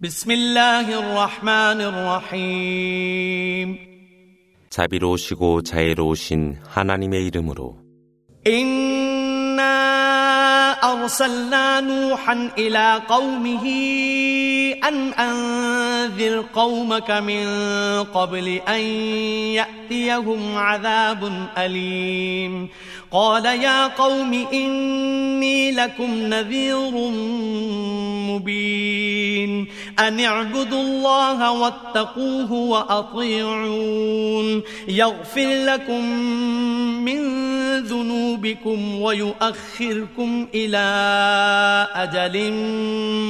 بسم الله الرحمن الرحيم 자비로우시고 자애로우신 하나님의 이름으로 إنا أرسلنا نوحا إلى قومه أن أنذر قومك من قبل أن يأتيهم عذاب أليم قال يا قوم إني لكم نذير مبين أن اعبدوا الله واتقوه وأطيعون يغفر لكم من ذنوبكم ويؤخركم إلى أجل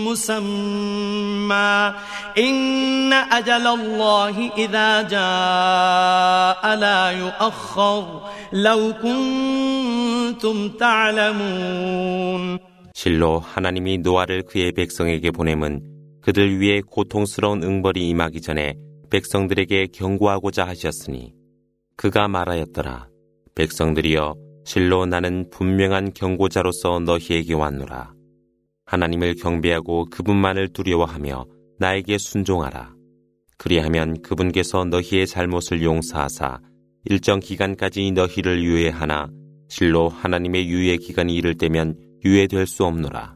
مسمى إن أجل الله إذا جاء لا يؤخر لو كنتم تعلمون 실로 하나님이 노아를 그의 백성에게 보냄은 그들 위에 고통스러운 응벌이 임하기 전에 백성들에게 경고하고자 하셨으니 그가 말하였더라. 백성들이여 실로 나는 분명한 경고자로서 너희에게 왔노라. 하나님을 경배하고 그분만을 두려워하며 나에게 순종하라. 그리하면 그분께서 너희의 잘못을 용서하사 일정 기간까지 너희를 유예하나 실로 하나님의 유예 기간이 이를 때면 유예될 수 없노라.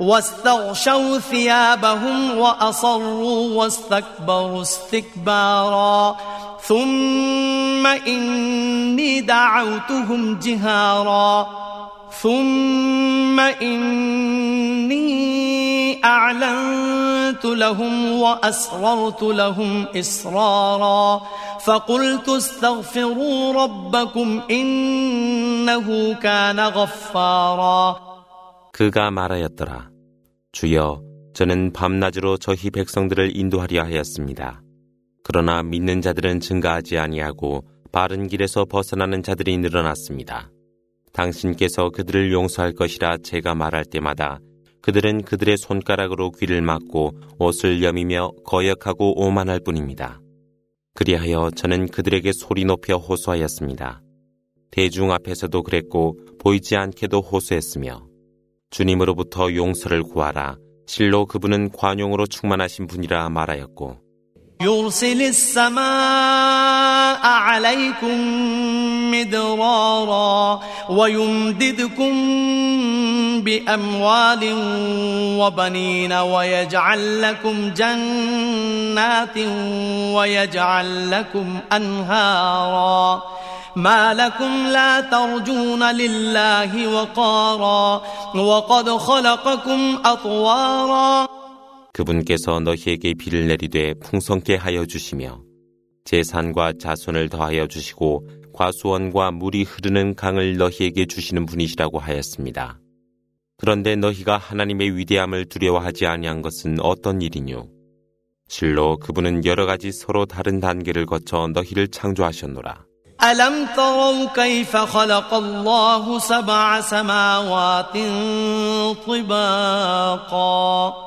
واستغشوا ثيابهم وأصروا واستكبروا استكبارا ثم إني دعوتهم جهارا ثم إني أعلنت لهم وأسررت لهم إسرارا فقلت استغفروا ربكم إنه كان غفارا 그가 말하였더라. 주여, 저는 밤낮으로 저희 백성들을 인도하려 하였습니다. 그러나 믿는 자들은 증가하지 아니하고 바른 길에서 벗어나는 자들이 늘어났습니다. 당신께서 그들을 용서할 것이라 제가 말할 때마다 그들은 그들의 손가락으로 귀를 막고 옷을 여미며 거역하고 오만할 뿐입니다. 그리하여 저는 그들에게 소리 높여 호소하였습니다. 대중 앞에서도 그랬고 보이지 않게도 호소했으며 주님으로부터 용서를 구하라. 실로 그분은 관용으로 충만하신 분이라 말하였고 يرسل السماء عليكم مدرارا ويمددكم بأموال وبنين ويجعل لكم جنات ويجعل لكم أنهارا ما لكم لا ترجون لله وقارا وقد خلقكم أطوارا 그분께서 너희에게 비를 내리되 풍성케 하여 주시며 재산과 자손을 더하여 주시고 과수원과 물이 흐르는 강을 너희에게 주시는 분이시라고 하였습니다. 그런데 너희가 하나님의 위대함을 두려워하지 아니한 것은 어떤 일이뇨? 실로 그분은 여러 가지 서로 다른 단계를 거쳐 너희를 창조하셨노라. ألم تروا كيف خلق الله سبع سماوات طباقا؟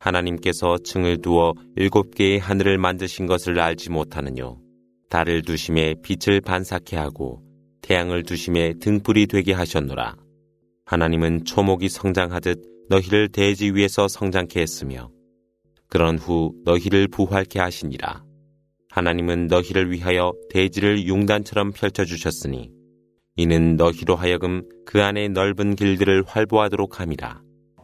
하나님께서 층을 두어 일곱 개의 하늘을 만드신 것을 알지 못하느뇨. 달을 두심에 빛을 반사케 하고 태양을 두심에 등불이 되게 하셨노라. 하나님은 초목이 성장하듯 너희를 대지 위에서 성장케 했으며 그런 후 너희를 부활케 하시니라. 하나님은 너희를 위하여 대지를 융단처럼 펼쳐주셨으니 이는 너희로 하여금 그 안에 넓은 길들을 활보하도록 함이라.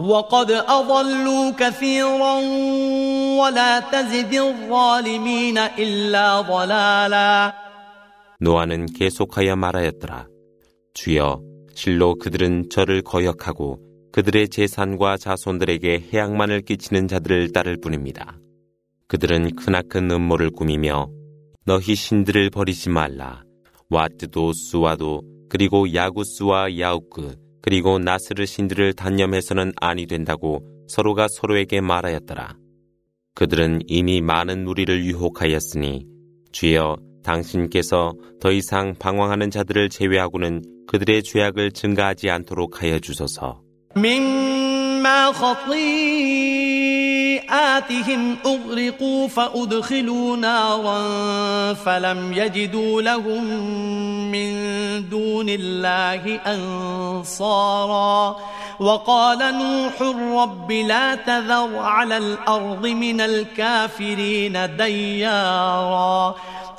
وقد أضلوا كثيرا ولا تزد الظالمين إلا ضلالا 노아는 계속하여 말하였더라. 주여, 실로 그들은 저를 거역하고 그들의 재산과 자손들에게 해악만을 끼치는 자들을 따를 뿐입니다. 그들은 크나큰 음모를 꾸미며 너희 신들을 버리지 말라. 와트도 수와도 그리고 야구스와 야우크 그리고 나스르 신들을 단념해서는 아니 된다고 서로가 서로에게 말하였더라. 그들은 이미 많은 무리를 유혹하였으니 주여 당신께서 더 이상 방황하는 자들을 제외하고는 그들의 죄악을 증가하지 않도록 하여 주소서. خطيئاتهم أغرقوا فأدخلوا نارا فلم يجدوا لهم من دون الله أنصارا. وقال نوح رب لا تذر على الأرض من الكافرين ديارا.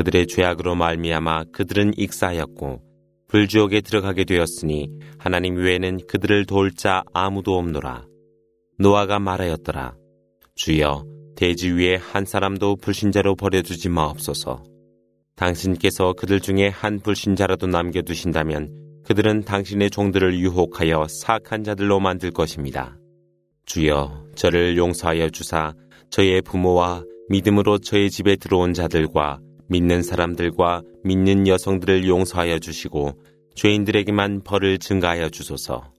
그들의 죄악으로 말미암아 그들은 익사하였고 불지옥에 들어가게 되었으니 하나님 외에는 그들을 도울 자 아무도 없노라. 노아가 말하였더라. 주여 대지 위에 한 사람도 불신자로 버려두지 마옵소서. 당신께서 그들 중에 한 불신자라도 남겨두신다면 그들은 당신의 종들을 유혹하여 사악한 자들로 만들 것입니다. 주여 저를 용서하여 주사 저의 부모와 믿음으로 저의 집에 들어온 자들과 믿는 사람들과 믿는 여성들을 용서하여 주시고 죄인들에게만 벌을 증가하여 주소서.